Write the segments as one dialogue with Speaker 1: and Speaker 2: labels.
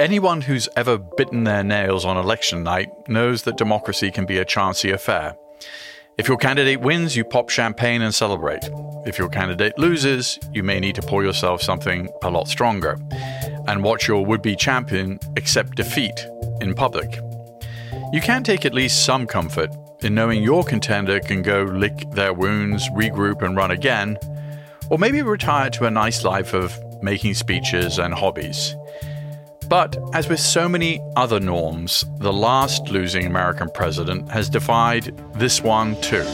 Speaker 1: Anyone who's ever bitten their nails on election night knows that democracy can be a chancy affair. If your candidate wins, you pop champagne and celebrate. If your candidate loses, you may need to pour yourself something a lot stronger and watch your would be champion accept defeat in public. You can take at least some comfort in knowing your contender can go lick their wounds, regroup, and run again, or maybe retire to a nice life of making speeches and hobbies. But as with so many other norms, the last losing American president has defied this one too.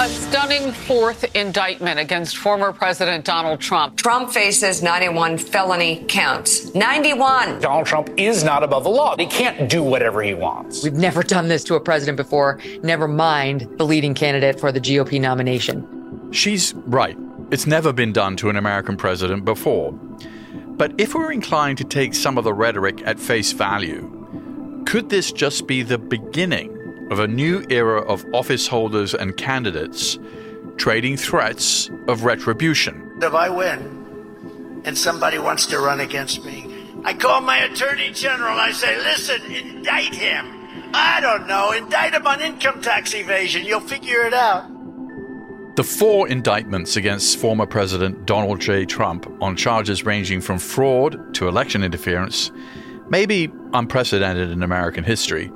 Speaker 2: A stunning fourth indictment against former President Donald Trump.
Speaker 3: Trump faces 91 felony counts. 91!
Speaker 4: Donald Trump is not above the law. He can't do whatever he wants.
Speaker 5: We've never done this to a president before, never mind the leading candidate for the GOP nomination.
Speaker 1: She's right. It's never been done to an American president before. But if we're inclined to take some of the rhetoric at face value, could this just be the beginning of a new era of office holders and candidates trading threats of retribution?
Speaker 6: If I win and somebody wants to run against me, I call my attorney general. I say, listen, indict him. I don't know, indict him on income tax evasion. You'll figure it out.
Speaker 1: The four indictments against former President Donald J. Trump on charges ranging from fraud to election interference may be unprecedented in American history,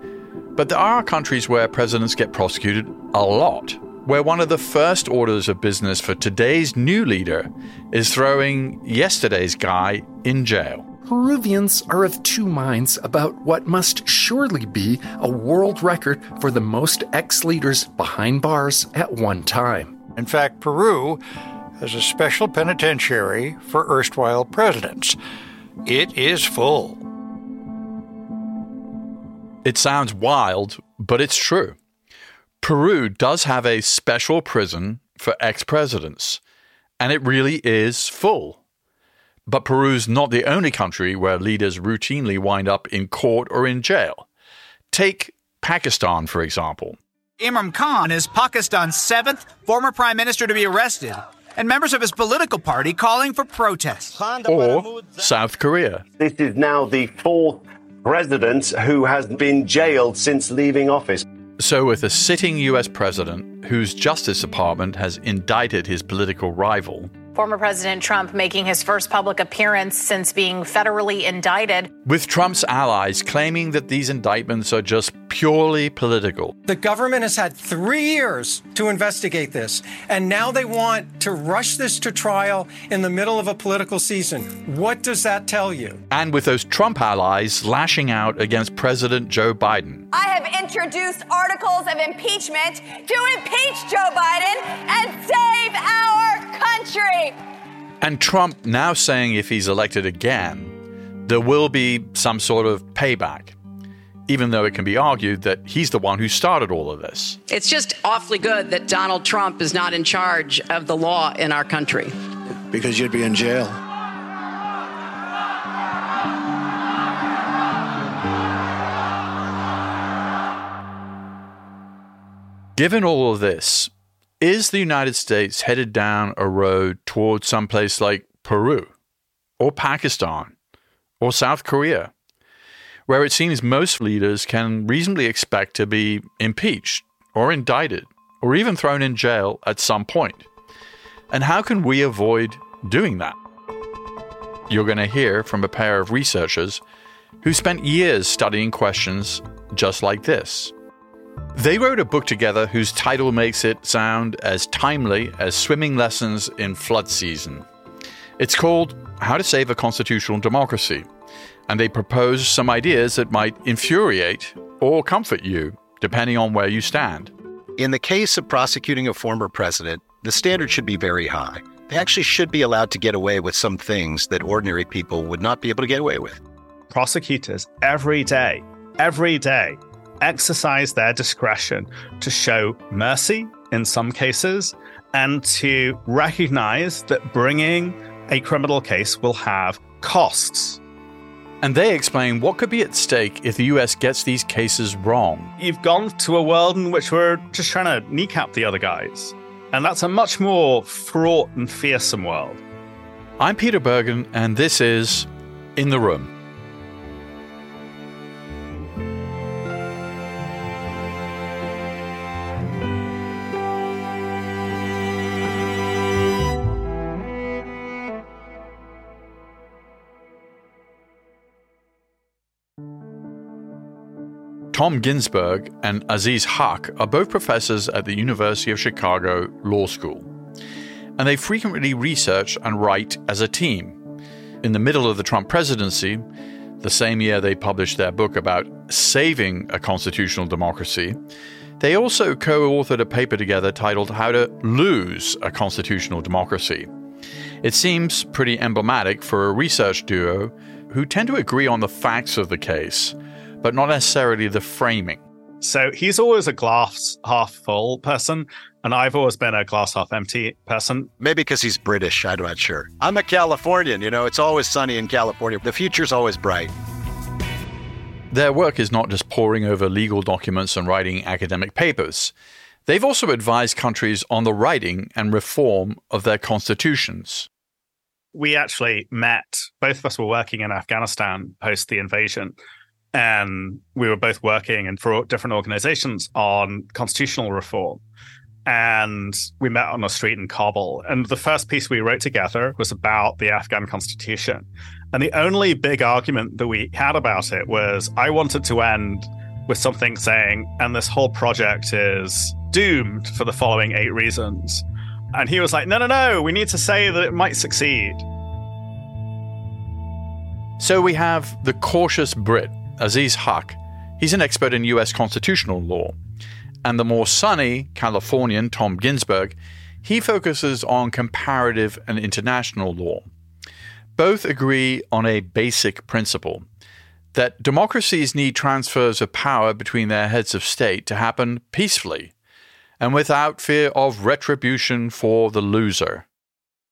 Speaker 1: but there are countries where presidents get prosecuted a lot, where one of the first orders of business for today's new leader is throwing yesterday's guy in jail.
Speaker 7: Peruvians are of two minds about what must surely be a world record for the most ex leaders behind bars at one time.
Speaker 8: In fact, Peru has a special penitentiary for erstwhile presidents. It is full.
Speaker 1: It sounds wild, but it's true. Peru does have a special prison for ex presidents, and it really is full. But Peru's not the only country where leaders routinely wind up in court or in jail. Take Pakistan, for example.
Speaker 9: Imran Khan is Pakistan's seventh former prime minister to be arrested, and members of his political party calling for protests.
Speaker 1: Or South Korea.
Speaker 10: This is now the fourth president who has been jailed since leaving office.
Speaker 1: So, with a sitting US president whose Justice Department has indicted his political rival,
Speaker 11: Former President Trump making his first public appearance since being federally indicted.
Speaker 1: With Trump's allies claiming that these indictments are just purely political.
Speaker 12: The government has had three years to investigate this, and now they want to rush this to trial in the middle of a political season. What does that tell you?
Speaker 1: And with those Trump allies lashing out against President Joe Biden.
Speaker 13: I have introduced articles of impeachment to impeach Joe Biden and save our country.
Speaker 1: And Trump now saying if he's elected again, there will be some sort of payback, even though it can be argued that he's the one who started all of this.
Speaker 14: It's just awfully good that Donald Trump is not in charge of the law in our country.
Speaker 15: Because you'd be in jail.
Speaker 1: Given all of this, is the United States headed down a road towards someplace like Peru or Pakistan or South Korea, where it seems most leaders can reasonably expect to be impeached or indicted or even thrown in jail at some point? And how can we avoid doing that? You're going to hear from a pair of researchers who spent years studying questions just like this. They wrote a book together whose title makes it sound as timely as swimming lessons in flood season. It's called How to Save a Constitutional Democracy, and they propose some ideas that might infuriate or comfort you, depending on where you stand.
Speaker 16: In the case of prosecuting a former president, the standard should be very high. They actually should be allowed to get away with some things that ordinary people would not be able to get away with.
Speaker 17: Prosecutors every day, every day, exercise their discretion to show mercy in some cases and to recognize that bringing a criminal case will have costs.
Speaker 1: And they explain what could be at stake if the US gets these cases wrong.
Speaker 17: You've gone to a world in which we're just trying to kneecap the other guys. And that's a much more fraught and fearsome world.
Speaker 1: I'm Peter Bergen, and this is In the Room. Tom Ginsburg and Aziz Huq are both professors at the University of Chicago Law School. And they frequently research and write as a team. In the middle of the Trump presidency, the same year they published their book about saving a constitutional democracy, they also co authored a paper together titled How to Lose a Constitutional Democracy. It seems pretty emblematic for a research duo who tend to agree on the facts of the case, but not necessarily the framing.
Speaker 17: So he's always a glass half full person, and I've always been a glass half empty person.
Speaker 16: Maybe because he's British, I'm not sure. I'm a Californian, you know, it's always sunny in California. The future's always bright.
Speaker 1: Their work is not just poring over legal documents and writing academic papers. They've also advised countries on the writing and reform of their constitutions.
Speaker 17: We actually met, both of us were working in Afghanistan post the invasion, and we were both working and for different organizations on constitutional reform. And we met on a street in Kabul. And the first piece we wrote together was about the Afghan constitution. And the only big argument that we had about it was I wanted to end with something saying, and this whole project is doomed for the following eight reasons. And he was like, no, no, no, we need to say that it might succeed.
Speaker 1: So we have the cautious Brit, Aziz Huq. He's an expert in US constitutional law. And the more sunny Californian, Tom Ginsburg, he focuses on comparative and international law. Both agree on a basic principle that democracies need transfers of power between their heads of state to happen peacefully and without fear of retribution for the loser.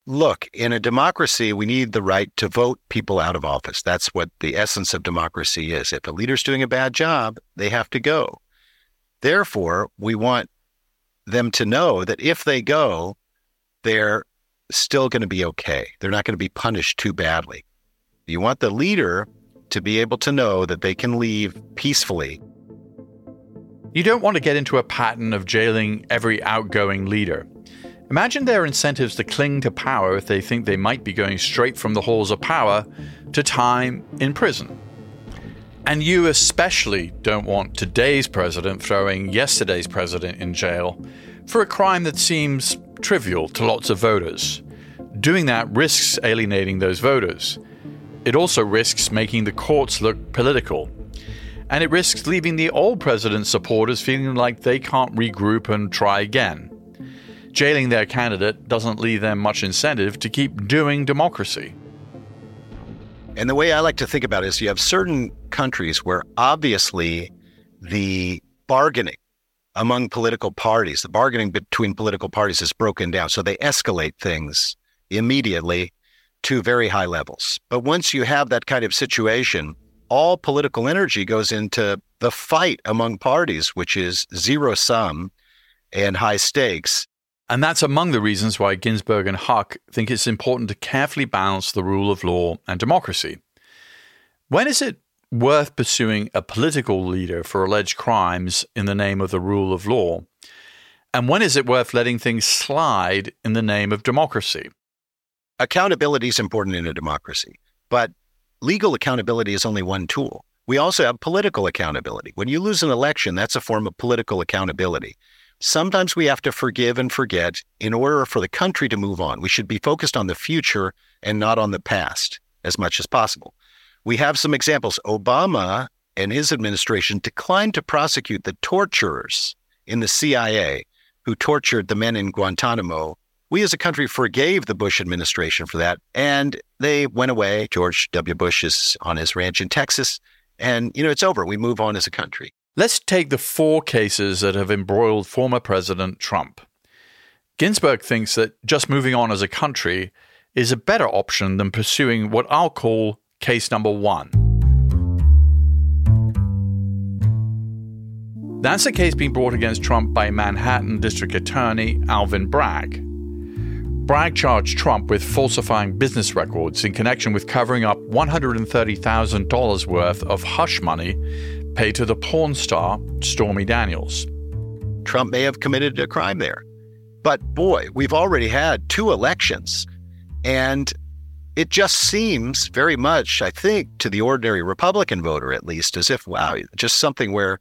Speaker 16: Look, in a democracy, we need the right to vote people out of office. That's what the essence of democracy is. If a leader's doing a bad job, they have to go. Therefore, we want them to know that if they go, they're still going to be okay. They're not going to be punished too badly. You want the leader to be able to know that they can leave peacefully.
Speaker 1: You don't want to get into a pattern of jailing every outgoing leader. Imagine their incentives to cling to power if they think they might be going straight from the halls of power to time in prison. And you especially don't want today's president throwing yesterday's president in jail for a crime that seems trivial to lots of voters. Doing that risks alienating those voters. It also risks making the courts look political. And it risks leaving the old president's supporters feeling like they can't regroup and try again. Jailing their candidate doesn't leave them much incentive to keep doing democracy.
Speaker 16: And the way I like to think about it is you have certain countries where obviously the bargaining among political parties, the bargaining between political parties is broken down. So they escalate things immediately to very high levels. But once you have that kind of situation, all political energy goes into the fight among parties, which is zero sum and high stakes.
Speaker 1: And that's among the reasons why Ginsburg and Huq think it's important to carefully balance the rule of law and democracy. When is it worth pursuing a political leader for alleged crimes in the name of the rule of law? And when is it worth letting things slide in the name of democracy?
Speaker 16: Accountability is important in a democracy, but legal accountability is only one tool. We also have political accountability. When you lose an election, that's a form of political accountability. Sometimes we have to forgive and forget in order for the country to move on. We should be focused on the future and not on the past as much as possible. We have some examples. Obama and his administration declined to prosecute the torturers in the CIA who tortured the men in Guantanamo. We as a country forgave the Bush administration for that, and they went away. George W. Bush is on his ranch in Texas, and you know it's over. We move on as a country.
Speaker 1: Let's take the four cases that have embroiled former President Trump. Ginsburg thinks that just moving on as a country is a better option than pursuing what I'll call case number one. That's a case being brought against Trump by Manhattan District Attorney Alvin Bragg. Bragg charged Trump with falsifying business records in connection with covering up $130,000 worth of hush money paid to the porn star Stormy Daniels.
Speaker 16: Trump may have committed a crime there. But boy, we've already had two elections. And it just seems very much, I think, to the ordinary Republican voter at least, as if, wow, just something where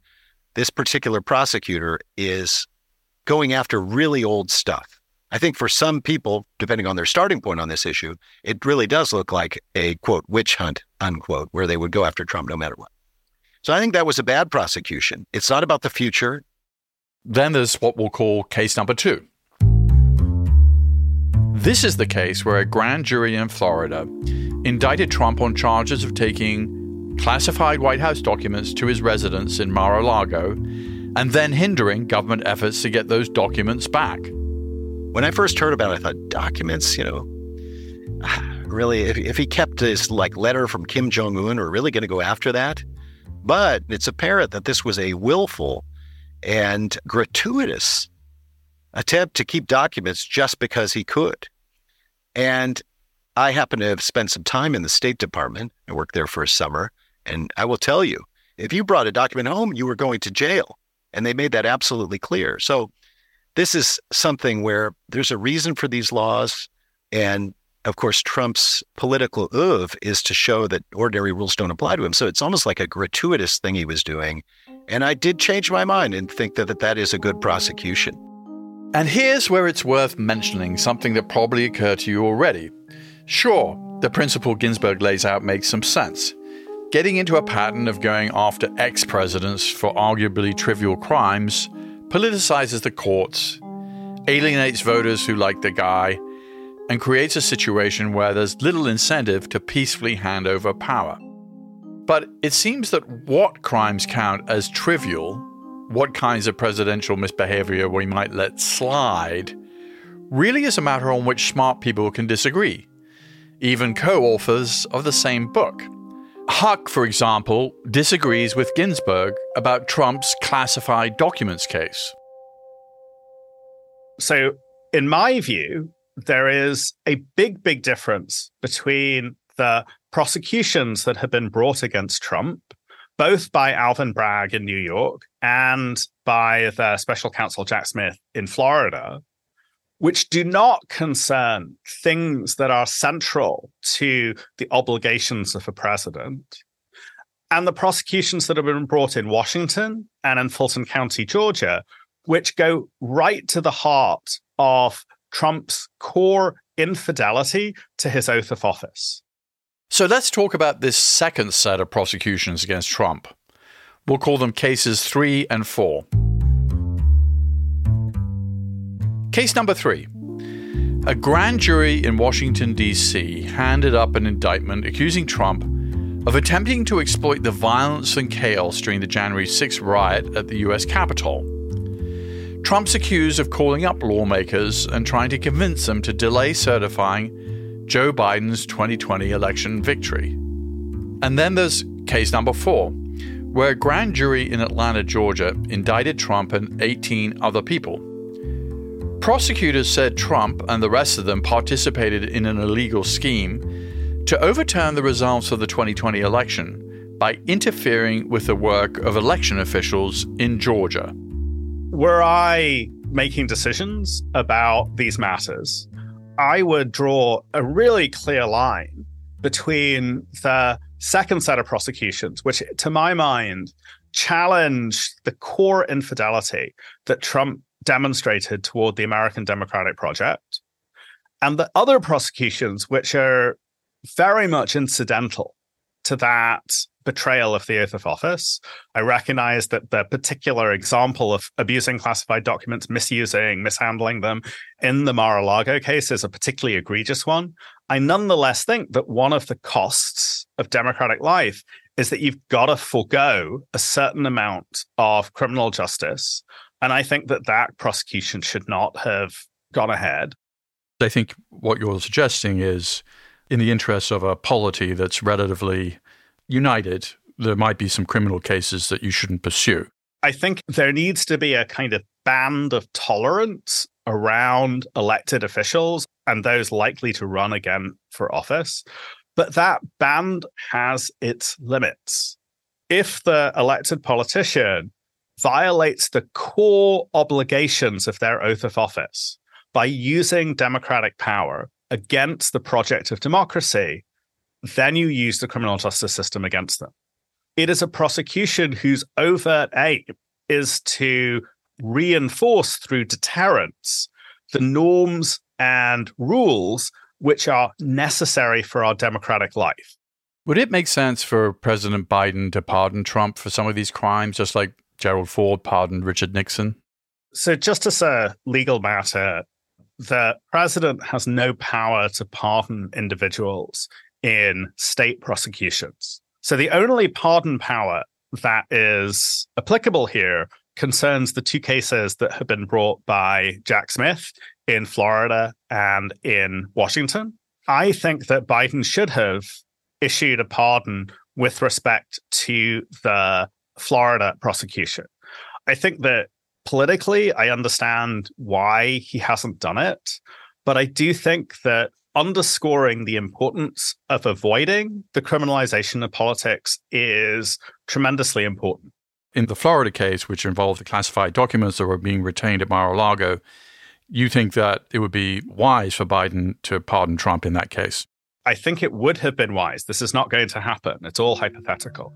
Speaker 16: this particular prosecutor is going after really old stuff. I think for some people, depending on their starting point on this issue, it really does look like a quote witch hunt, unquote, where they would go after Trump no matter what. So I think that was a bad prosecution. It's not about the future.
Speaker 1: Then there's what we'll call case number two. This is the case where a grand jury in Florida indicted Trump on charges of taking classified White House documents to his residence in Mar a Lago and then hindering government efforts to get those documents back.
Speaker 16: When I first heard about it, I thought documents, you know, really, if, if he kept this like letter from Kim Jong Un, we're really going to go after that. But it's apparent that this was a willful and gratuitous attempt to keep documents just because he could. And I happen to have spent some time in the State Department. I worked there for a summer. And I will tell you, if you brought a document home, you were going to jail. And they made that absolutely clear. So this is something where there's a reason for these laws. And of course, Trump's political oeuvre is to show that ordinary rules don't apply to him. So it's almost like a gratuitous thing he was doing. And I did change my mind and think that that, that is a good prosecution.
Speaker 1: And here's where it's worth mentioning something that probably occurred to you already. Sure, the principle Ginsburg lays out makes some sense. Getting into a pattern of going after ex presidents for arguably trivial crimes politicizes the courts, alienates voters who like the guy, and creates a situation where there's little incentive to peacefully hand over power. But it seems that what crimes count as trivial, what kinds of presidential misbehavior we might let slide, really is a matter on which smart people can disagree, even co authors of the same book. Huq, for example, disagrees with Ginsburg about Trump's classified documents case.
Speaker 17: So, in my view, there is a big, big difference between the prosecutions that have been brought against Trump, both by Alvin Bragg in New York and by the special counsel Jack Smith in Florida, which do not concern things that are central to the obligations of a president. And the prosecutions that have been brought in Washington and in Fulton County, Georgia, which go right to the heart of Trump's core infidelity to his oath of office.
Speaker 1: So let's talk about this second set of prosecutions against Trump. We'll call them cases three and four. Case number three. A grand jury in Washington, D.C. handed up an indictment accusing Trump of attempting to exploit the violence and chaos during the January 6th riot at the U.S. Capitol. Trump's accused of calling up lawmakers and trying to convince them to delay certifying Joe Biden's 2020 election victory. And then there's case number four, where a grand jury in Atlanta, Georgia indicted Trump and 18 other people Prosecutors said Trump and the rest of them participated in an illegal scheme to overturn the results of the 2020 election by interfering with the work of election officials in Georgia.
Speaker 17: Were I making decisions about these matters, I would draw a really clear line between the second set of prosecutions, which to my mind challenge the core infidelity that Trump demonstrated toward the American Democratic Project, and the other prosecutions, which are very much incidental to that betrayal of the oath of office. I recognize that the particular example of abusing classified documents, misusing, mishandling them in the Mar a Lago case is a particularly egregious one. I nonetheless think that one of the costs of democratic life is that you've got to forego a certain amount of criminal justice and I think that that prosecution should not have gone ahead.
Speaker 1: I think what you're suggesting is in the interest of a polity that's relatively united, there might be some criminal cases that you shouldn't pursue.
Speaker 17: I think there needs to be a kind of band of tolerance around elected officials and those likely to run again for office. But that band has its limits. If the elected politician violates the core obligations of their oath of office by using democratic power against the project of democracy, then you use the criminal justice system against them. It is a prosecution whose overt aim is to reinforce through deterrence the norms and rules which are necessary for our democratic life.
Speaker 1: Would it make sense for President Biden to pardon Trump for some of these crimes, just like Gerald Ford pardoned Richard Nixon?
Speaker 17: So, just as a legal matter, the president has no power to pardon individuals in state prosecutions. So, the only pardon power that is applicable here concerns the two cases that have been brought by Jack Smith in Florida and in Washington. I think that Biden should have issued a pardon with respect to the Florida prosecution. I think that politically, I understand why he hasn't done it, but I do think that underscoring the importance of avoiding the criminalization of politics is tremendously important.
Speaker 1: In the Florida case, which involved the classified documents that were being retained at Mar a Lago, you think that it would be wise for Biden to pardon Trump in that case?
Speaker 17: I think it would have been wise. This is not going to happen. It's all hypothetical.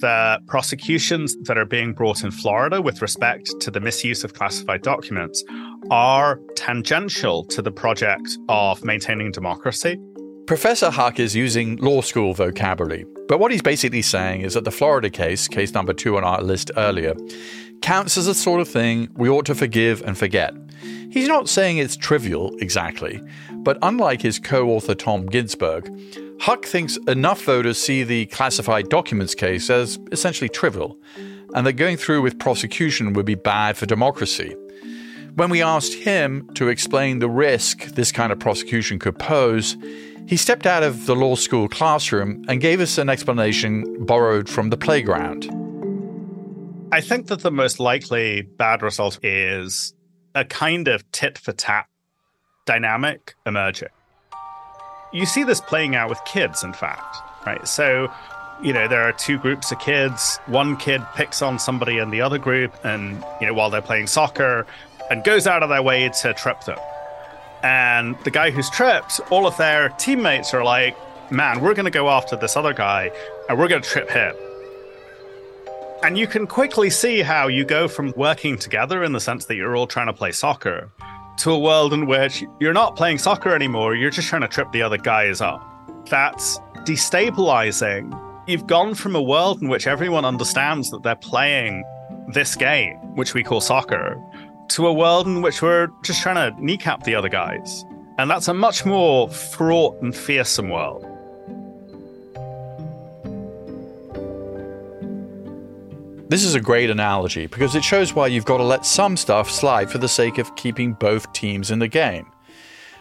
Speaker 17: The prosecutions that are being brought in Florida with respect to the misuse of classified documents are tangential to the project of maintaining democracy.
Speaker 1: Professor Huq is using law school vocabulary, but what he's basically saying is that the Florida case, case number two on our list earlier, counts as the sort of thing we ought to forgive and forget. He's not saying it's trivial exactly, but unlike his co author Tom Ginsburg, Huq thinks enough voters see the classified documents case as essentially trivial, and that going through with prosecution would be bad for democracy. When we asked him to explain the risk this kind of prosecution could pose, he stepped out of the law school classroom and gave us an explanation borrowed from the playground.
Speaker 17: I think that the most likely bad result is a kind of tit for tat dynamic emerging. You see this playing out with kids, in fact, right? So, you know, there are two groups of kids. One kid picks on somebody in the other group, and, you know, while they're playing soccer, and goes out of their way to trip them. And the guy who's tripped, all of their teammates are like, man, we're going to go after this other guy and we're going to trip him. And you can quickly see how you go from working together in the sense that you're all trying to play soccer to a world in which you're not playing soccer anymore, you're just trying to trip the other guys up. That's destabilizing. You've gone from a world in which everyone understands that they're playing this game, which we call soccer, to a world in which we're just trying to kneecap the other guys. And that's a much more fraught and fearsome world.
Speaker 1: This is a great analogy because it shows why you've got to let some stuff slide for the sake of keeping both teams in the game.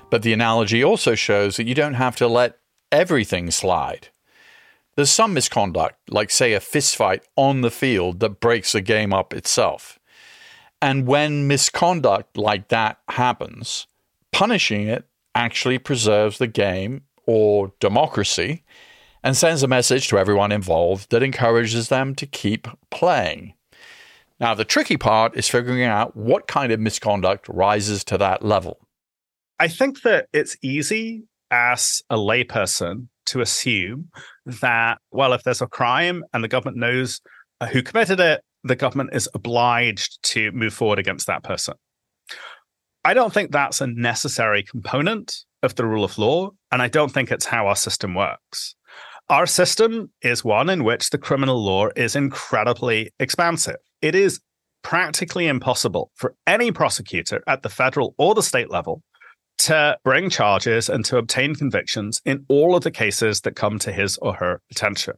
Speaker 1: But the analogy also shows that you don't have to let everything slide. There's some misconduct, like, say, a fistfight on the field, that breaks the game up itself. And when misconduct like that happens, punishing it actually preserves the game or democracy and sends a message to everyone involved that encourages them to keep playing. Now, the tricky part is figuring out what kind of misconduct rises to that level.
Speaker 17: I think that it's easy as a layperson to assume that, well, if there's a crime and the government knows uh, who committed it, the government is obliged to move forward against that person. I don't think that's a necessary component of the rule of law, and I don't think it's how our system works. Our system is one in which the criminal law is incredibly expansive. It is practically impossible for any prosecutor at the federal or the state level to bring charges and to obtain convictions in all of the cases that come to his or her attention.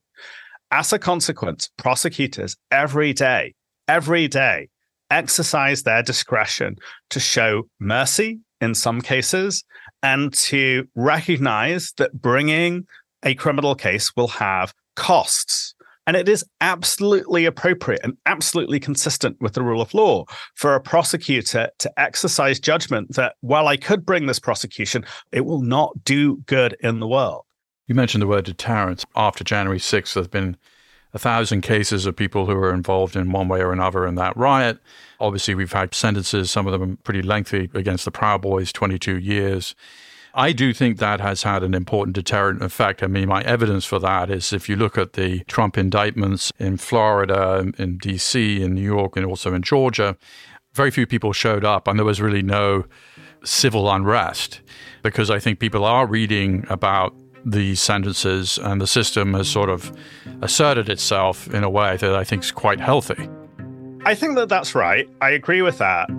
Speaker 17: As a consequence, prosecutors every day, every day, exercise their discretion to show mercy in some cases and to recognize that bringing a criminal case will have costs. And it is absolutely appropriate and absolutely consistent with the rule of law for a prosecutor to exercise judgment that while I could bring this prosecution, it will not do good in the world.
Speaker 1: You mentioned the word deterrence. After January 6th, there's been a thousand cases of people who were involved in one way or another in that riot. Obviously, we've had sentences, some of them pretty lengthy, against the Proud Boys 22 years. I do think that has had an important deterrent effect. I mean, my evidence for that is if you look at the Trump indictments in Florida, in DC, in New York, and also in Georgia, very few people showed up, and there was really no civil unrest because I think people are reading about these sentences, and the system has sort of asserted itself in a way that I think is quite healthy.
Speaker 17: I think that that's right. I agree with that.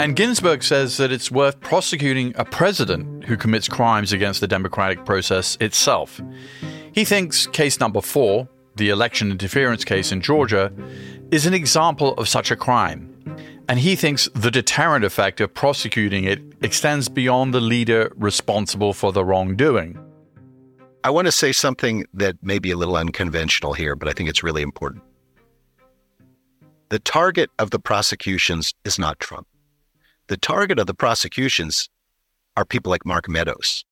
Speaker 1: And Ginsburg says that it's worth prosecuting a president who commits crimes against the democratic process itself. He thinks case number four, the election interference case in Georgia, is an example of such a crime. And he thinks the deterrent effect of prosecuting it extends beyond the leader responsible for the wrongdoing.
Speaker 16: I want to say something that may be a little unconventional here, but I think it's really important. The target of the prosecutions is not Trump. The target of the prosecutions are people like Mark Meadows.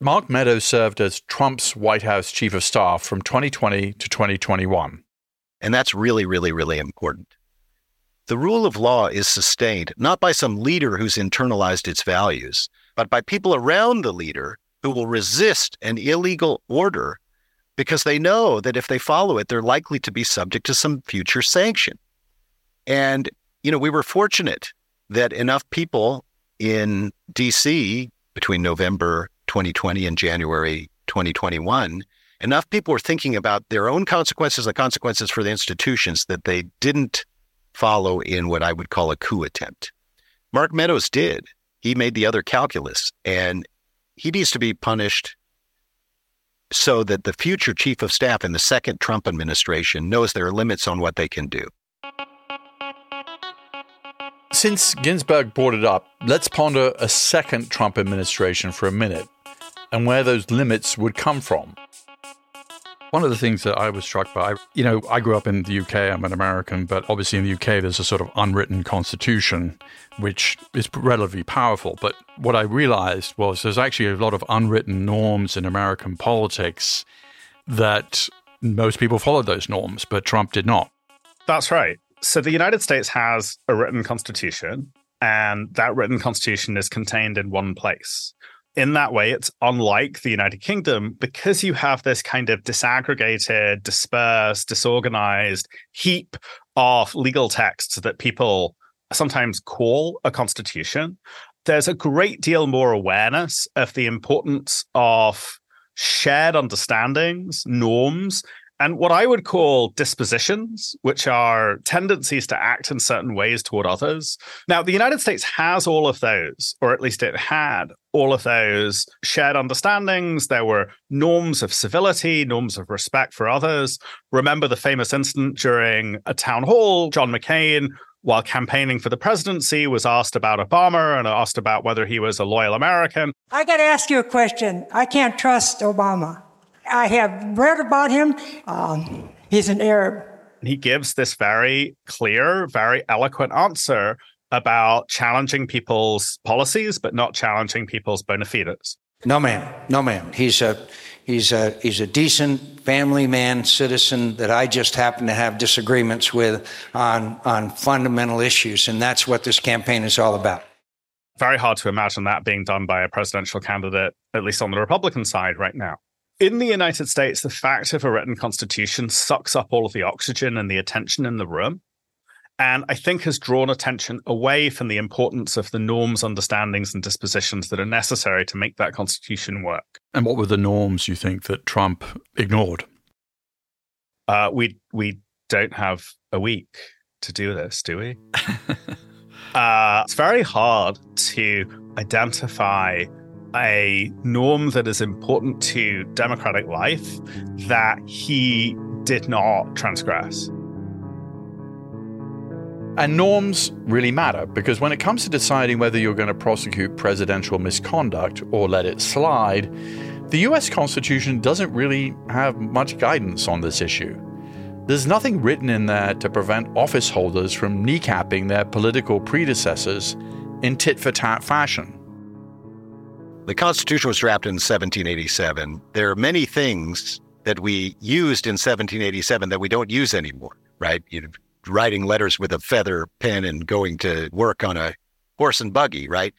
Speaker 1: Mark Meadows served as Trump's White House chief of staff from 2020 to 2021.
Speaker 16: And that's really, really, really important. The rule of law is sustained not by some leader who's internalized its values, but by people around the leader who will resist an illegal order because they know that if they follow it, they're likely to be subject to some future sanction. And, you know, we were fortunate that enough people in DC between November 2020 and January 2021, enough people were thinking about their own consequences, the consequences for the institutions that they didn't follow in what I would call a coup attempt. Mark Meadows did. He made the other calculus, and he needs to be punished so that the future chief of staff in the second Trump administration knows there are limits on what they can do.
Speaker 1: Since Ginsburg brought it up, let's ponder a second Trump administration for a minute and where those limits would come from. One of the things that I was struck by, you know, I grew up in the UK, I'm an American, but obviously in the UK there's a sort of unwritten constitution which is relatively powerful. But what I realized was there's actually a lot of unwritten norms in American politics that most people followed those norms, but Trump did not.
Speaker 17: That's right. So the United States has a written constitution, and that written constitution is contained in one place in that way, it's unlike the United Kingdom because you have this kind of disaggregated, dispersed, disorganized heap of legal texts that people sometimes call a constitution. There's a great deal more awareness of the importance of shared understandings, norms, and what I would call dispositions, which are tendencies to act in certain ways toward others. Now, the United States has all of those, or at least it had all of those shared understandings. There were norms of civility, norms of respect for others. Remember the famous incident during a town hall, John McCain while campaigning for the presidency, was asked about Obama and asked about whether he was a loyal American.
Speaker 18: I got to ask you a question. I can't trust Obama. I have read about him. Um, he's an Arab.
Speaker 17: He gives this very clear, very eloquent answer about challenging people's policies, but not challenging people's bona fides.
Speaker 15: No, ma'am. No, ma'am. He's a he's a he's a decent family man, citizen that I just happen to have disagreements with on on fundamental issues, and that's what this campaign is all about.
Speaker 17: Very hard to imagine that being done by a presidential candidate, at least on the Republican side right now in the United States, the fact of a written constitution sucks up all of the oxygen and the attention in the room. And I think has drawn attention away from the importance of the norms, understandings, and dispositions that are necessary to make that constitution work.
Speaker 1: And what were the norms you think that Trump ignored?
Speaker 17: Uh, we we don't have a week to do this, do we? uh, it's very hard to identify a norm that is important to democratic life that he did not transgress.
Speaker 1: And norms really matter because when it comes to deciding whether you're going to prosecute presidential misconduct or let it slide, the US Constitution doesn't really have much guidance on this issue. There's nothing written in there to prevent office holders from kneecapping their political predecessors in tit for tat fashion.
Speaker 16: The Constitution was drafted in 1787. There are many things that we used in 1787 that we don't use anymore, right? You writing letters with a feather pen and going to work on a horse and buggy, right?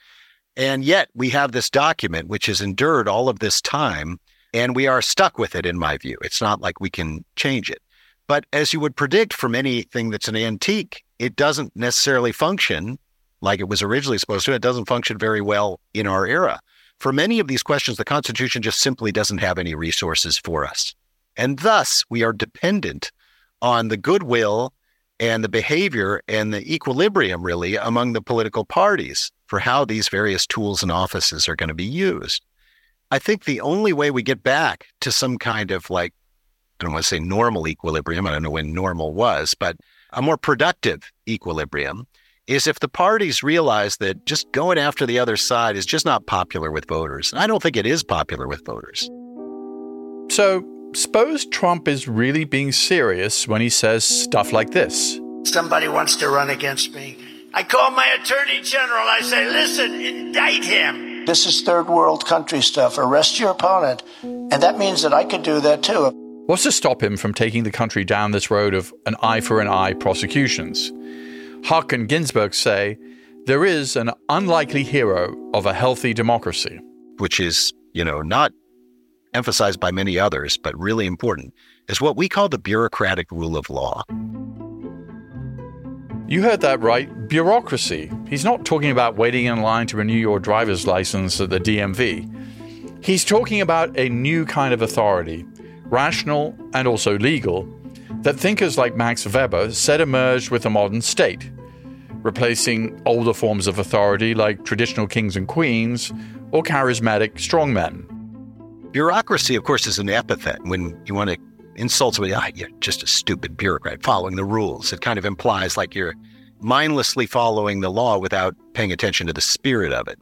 Speaker 16: And yet we have this document which has endured all of this time and we are stuck with it, in my view. It's not like we can change it. But as you would predict from anything that's an antique, it doesn't necessarily function like it was originally supposed to. It doesn't function very well in our era. For many of these questions, the Constitution just simply doesn't have any resources for us. And thus, we are dependent on the goodwill and the behavior and the equilibrium, really, among the political parties for how these various tools and offices are going to be used. I think the only way we get back to some kind of like, I don't want to say normal equilibrium, I don't know when normal was, but a more productive equilibrium is if the parties realize that just going after the other side is just not popular with voters. And I don't think it is popular with voters.
Speaker 1: So, suppose Trump is really being serious when he says stuff like this.
Speaker 6: Somebody wants to run against me. I call my attorney general. I say, listen, indict him. This is third world country stuff. Arrest your opponent. And that means that I could do that too.
Speaker 1: What's to stop him from taking the country down this road of an eye for an eye prosecutions? Huq and Ginsburg say there is an unlikely hero of a healthy democracy.
Speaker 16: Which is, you know, not emphasized by many others, but really important, is what we call the bureaucratic rule of law.
Speaker 1: You heard that right, bureaucracy. He's not talking about waiting in line to renew your driver's license at the DMV. He's talking about a new kind of authority, rational and also legal, that thinkers like Max Weber said emerged with the modern state, replacing older forms of authority like traditional kings and queens or charismatic strongmen.
Speaker 16: Bureaucracy, of course, is an epithet. When you want to insult somebody, ah, you're just a stupid bureaucrat following the rules. It kind of implies like you're mindlessly following the law without paying attention to the spirit of it.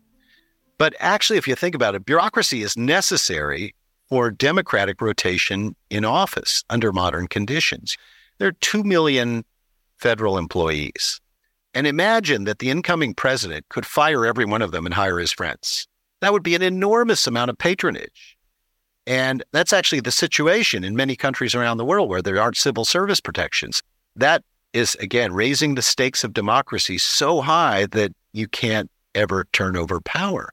Speaker 16: But actually, if you think about it, bureaucracy is necessary for democratic rotation in office under modern conditions. There are 2 million federal employees. And imagine that the incoming president could fire every one of them and hire his friends. That would be an enormous amount of patronage. And that's actually the situation in many countries around the world where there aren't civil service protections. That is, again, raising the stakes of democracy so high that you can't ever turn over power.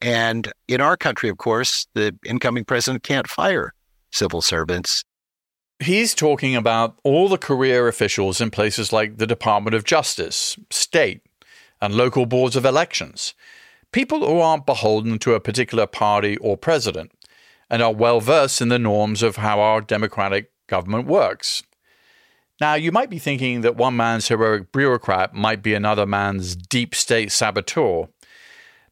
Speaker 16: And in our country, of course, the incoming president can't fire civil servants.
Speaker 1: He's talking about all the career officials in places like the Department of Justice, state, and local boards of elections. People who aren't beholden to a particular party or president and are well versed in the norms of how our democratic government works. Now, you might be thinking that one man's heroic bureaucrat might be another man's deep state saboteur.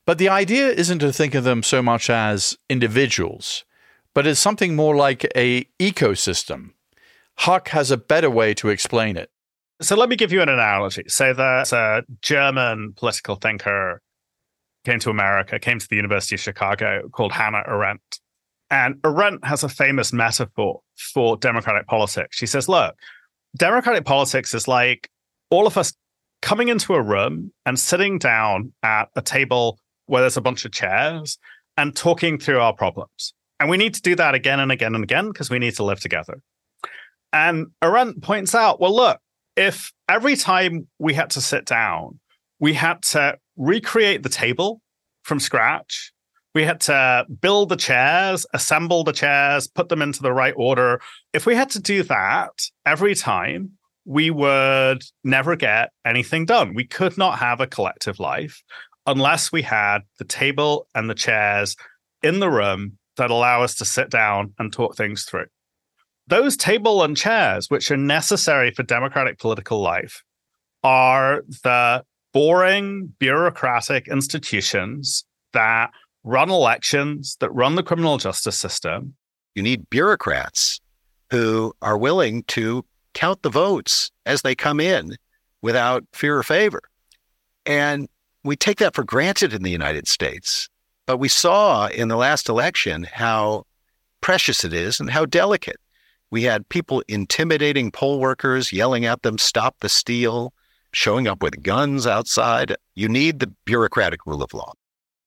Speaker 1: But the idea isn't to think of them so much as individuals, but as something more like a ecosystem. Huq has a better way to explain it.
Speaker 17: So let me give you an analogy. Say that a German political thinker came to America, came to the University of Chicago, called Hannah Arendt. And Arendt has a famous metaphor for democratic politics. She says, look, democratic politics is like all of us coming into a room and sitting down at a table where there's a bunch of chairs and talking through our problems. And we need to do that again and again and again because we need to live together. And Arendt points out, well, look, if every time we had to sit down, we had to recreate the table from scratch, we had to build the chairs, assemble the chairs, put them into the right order. If we had to do that every time, we would never get anything done. We could not have a collective life unless we had the table and the chairs in the room that allow us to sit down and talk things through. Those table and chairs, which are necessary for democratic political life, are the boring bureaucratic institutions that run elections, that run the criminal justice system.
Speaker 16: You need bureaucrats who are willing to count the votes as they come in without fear or favor. And we take that for granted in the United States. But we saw in the last election how precious it is and how delicate. We had people intimidating poll workers, yelling at them, stop the steal, showing up with guns outside. You need the bureaucratic rule of law.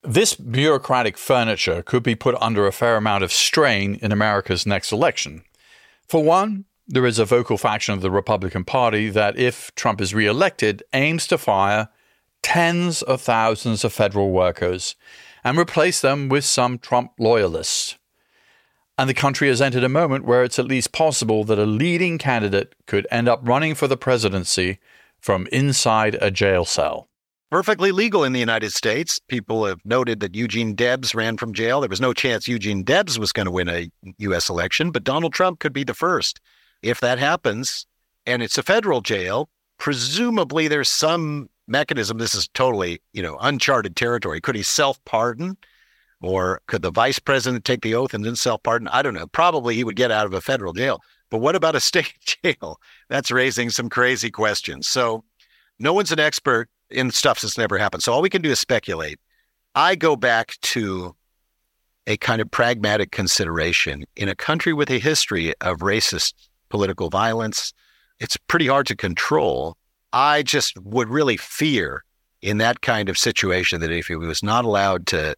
Speaker 1: This bureaucratic furniture could be put under a fair amount of strain in America's next election. For one, there is a vocal faction of the Republican Party that, if Trump is reelected, aims to fire tens of thousands of federal workers and replace them with some Trump loyalists. And the country has entered a moment where it's at least possible that a leading candidate could end up running for the presidency from inside a jail cell.
Speaker 16: Perfectly legal in the United States. People have noted that Eugene Debs ran from jail. There was no chance Eugene Debs was going to win a U.S. election, but Donald Trump could be the first. If that happens, and it's a federal jail, presumably there's some mechanism. This is totally, you know, uncharted territory. Could he self pardon? Or could the vice president take the oath and then self pardon? I don't know. Probably he would get out of a federal jail. But what about a state jail? That's raising some crazy questions. So no one's an expert in stuff that's never happened. So all we can do is speculate. I go back to a kind of pragmatic consideration in a country with a history of racist political violence. It's pretty hard to control. I just would really fear in that kind of situation that if he was not allowed to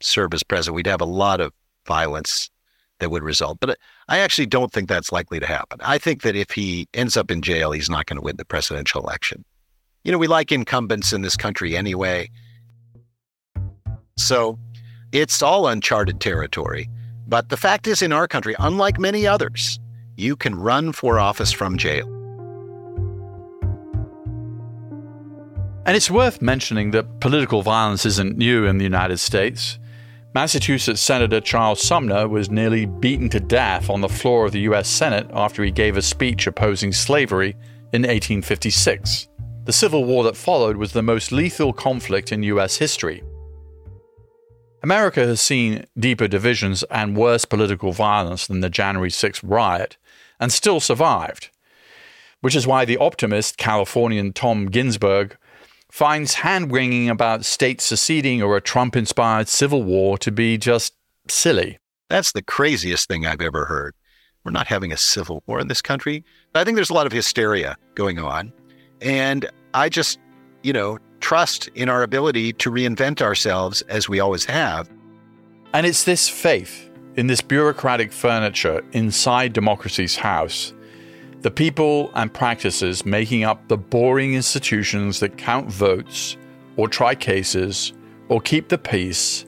Speaker 16: serve as president, we'd have a lot of violence that would result. But uh, I actually don't think that's likely to happen. I think that if he ends up in jail, he's not going to win the presidential election. You know, we like incumbents in this country anyway. So it's all uncharted territory. But the fact is, in our country, unlike many others, you can run for office from jail.
Speaker 1: And it's worth mentioning that political violence isn't new in the United States. Massachusetts Senator Charles Sumner was nearly beaten to death on the floor of the U.S. Senate after he gave a speech opposing slavery in 1856. The Civil War that followed was the most lethal conflict in U.S. history. America has seen deeper divisions and worse political violence than the January 6th riot, and still survived. Which is why the optimist Californian Tom Ginsburg finds hand wringing about states seceding or a Trump inspired civil war to be just silly.
Speaker 16: That's the craziest thing I've ever heard. We're not having a civil war in this country. I think there's a lot of hysteria going on. And I just, you know, trust in our ability to reinvent ourselves as we always have.
Speaker 1: And it's this faith in this bureaucratic furniture inside democracy's house the people and practices making up the boring institutions that count votes or try cases or keep the peace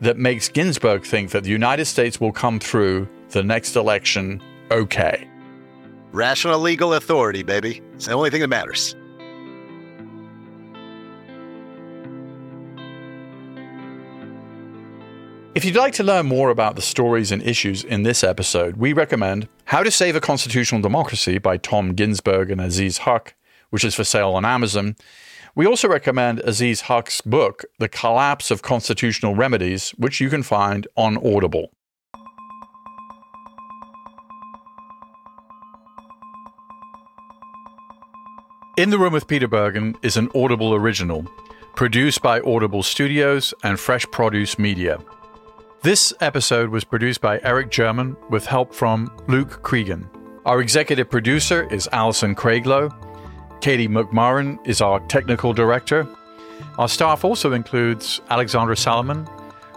Speaker 1: that makes Ginsburg think that the United States will come through the next election okay.
Speaker 16: Rational legal authority, baby. It's the only thing that matters.
Speaker 1: If you'd like to learn more about the stories and issues in this episode, we recommend How to Save a Constitutional Democracy by Tom Ginsburg and Aziz Huq, which is for sale on Amazon. We also recommend Aziz Huq's book, The Collapse of Constitutional Remedies, which you can find on Audible. In the Room with Peter Bergen is an Audible original, produced by Audible Studios and Fresh Produce Media. This episode was produced by Eric German with help from Luke Cregan. Our executive producer is Alison Craiglow. Katie McMurran is our technical director. Our staff also includes Alexandra Salomon,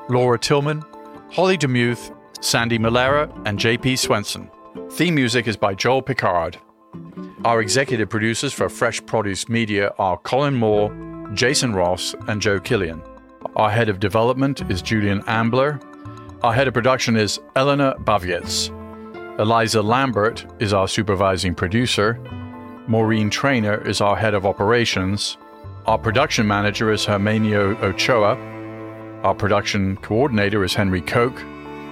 Speaker 1: Laura Tillman, Holly Demuth, Sandy Malera, and JP Swenson. Theme music is by Joel Picard. Our executive producers for Fresh Produce Media are Colin Moore, Jason Ross, and Joe Killian. Our head of development is Julian Ambler. Our head of production is Eleanor Bavietz. Eliza Lambert is our supervising producer. Maureen Trainer is our head of operations. Our production manager is Hermenio Ochoa. Our production coordinator is Henry Koch.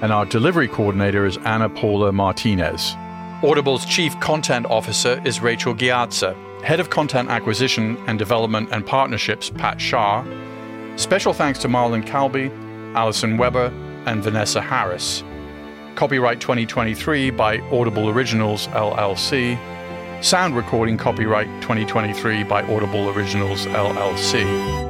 Speaker 1: And our delivery coordinator is Anna Paula Martinez. Audible's chief content officer is Rachel Ghiazza. Head of content acquisition and development and partnerships, Pat Shah. Special thanks to Marlon Calby, Allison Weber, and Vanessa Harris. Copyright 2023 by Audible Originals LLC. Sound recording copyright 2023 by Audible Originals LLC.